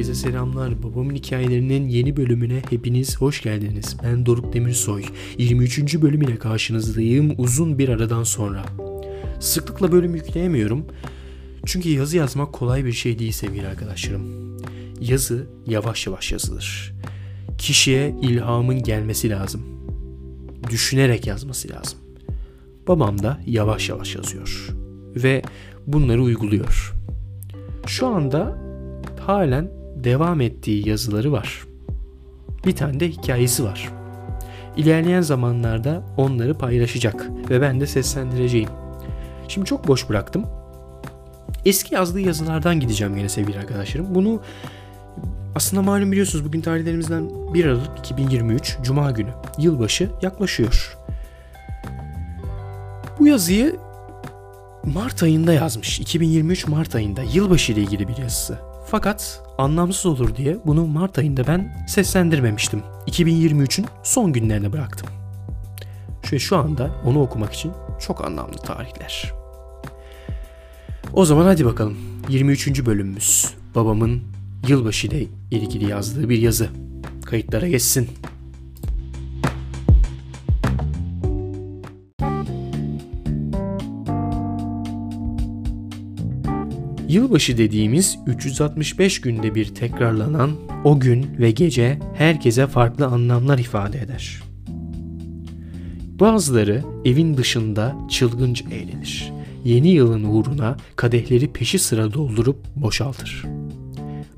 Herkese selamlar. Babamın hikayelerinin yeni bölümüne hepiniz hoş geldiniz. Ben Doruk Demirsoy. 23. bölüm ile karşınızdayım uzun bir aradan sonra. Sıklıkla bölüm yükleyemiyorum. Çünkü yazı yazmak kolay bir şey değil sevgili arkadaşlarım. Yazı yavaş yavaş yazılır. Kişiye ilhamın gelmesi lazım. Düşünerek yazması lazım. Babam da yavaş yavaş yazıyor. Ve bunları uyguluyor. Şu anda halen devam ettiği yazıları var. Bir tane de hikayesi var. İlerleyen zamanlarda onları paylaşacak ve ben de seslendireceğim. Şimdi çok boş bıraktım. Eski yazdığı yazılardan gideceğim yine sevgili arkadaşlarım. Bunu aslında malum biliyorsunuz bugün tarihlerimizden 1 Aralık 2023 Cuma günü. Yılbaşı yaklaşıyor. Bu yazıyı Mart ayında yazmış. 2023 Mart ayında yılbaşı ile ilgili bir yazısı. Fakat anlamsız olur diye bunu Mart ayında ben seslendirmemiştim. 2023'ün son günlerine bıraktım. Şu şu anda onu okumak için çok anlamlı tarihler. O zaman hadi bakalım 23. bölümümüz babamın yılbaşı ile ilgili yazdığı bir yazı. Kayıtlara geçsin. Yılbaşı dediğimiz 365 günde bir tekrarlanan o gün ve gece herkese farklı anlamlar ifade eder. Bazıları evin dışında çılgınca eğlenir. Yeni yılın uğruna kadehleri peşi sıra doldurup boşaltır.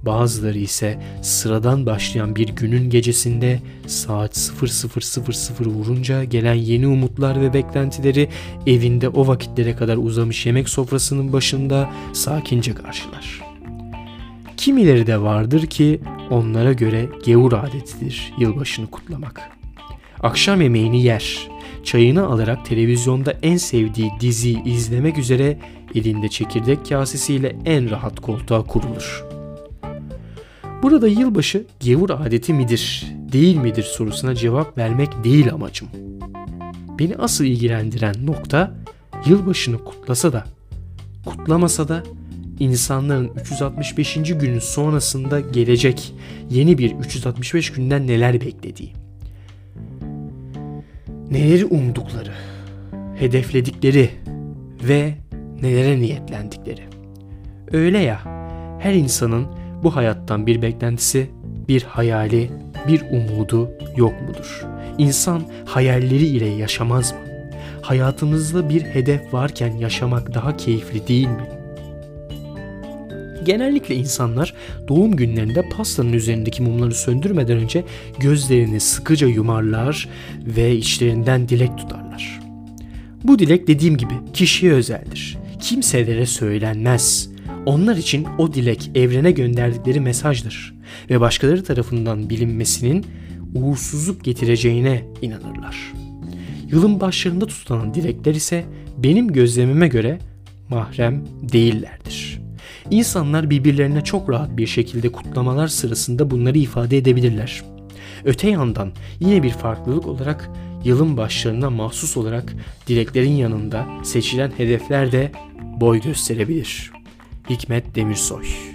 Bazıları ise sıradan başlayan bir günün gecesinde saat 00.00 vurunca gelen yeni umutlar ve beklentileri evinde o vakitlere kadar uzamış yemek sofrasının başında sakince karşılar. Kimileri de vardır ki onlara göre gevur adetidir yılbaşını kutlamak. Akşam yemeğini yer, çayını alarak televizyonda en sevdiği diziyi izlemek üzere elinde çekirdek kasesiyle en rahat koltuğa kurulur. Burada yılbaşı gevur adeti midir, değil midir sorusuna cevap vermek değil amacım. Beni asıl ilgilendiren nokta yılbaşını kutlasa da, kutlamasa da insanların 365. günün sonrasında gelecek yeni bir 365 günden neler beklediği. Neleri umdukları, hedefledikleri ve nelere niyetlendikleri. Öyle ya, her insanın bu hayattan bir beklentisi, bir hayali, bir umudu yok mudur? İnsan hayalleri ile yaşamaz mı? Hayatımızda bir hedef varken yaşamak daha keyifli değil mi? Genellikle insanlar doğum günlerinde pastanın üzerindeki mumları söndürmeden önce gözlerini sıkıca yumarlar ve içlerinden dilek tutarlar. Bu dilek dediğim gibi kişiye özeldir. Kimselere söylenmez. Onlar için o dilek evrene gönderdikleri mesajdır ve başkaları tarafından bilinmesinin uğursuzluk getireceğine inanırlar. Yılın başlarında tutulan dilekler ise benim gözlemime göre mahrem değillerdir. İnsanlar birbirlerine çok rahat bir şekilde kutlamalar sırasında bunları ifade edebilirler. Öte yandan yine bir farklılık olarak yılın başlarına mahsus olarak dileklerin yanında seçilen hedefler de boy gösterebilir.'' Hikmet Demirsoy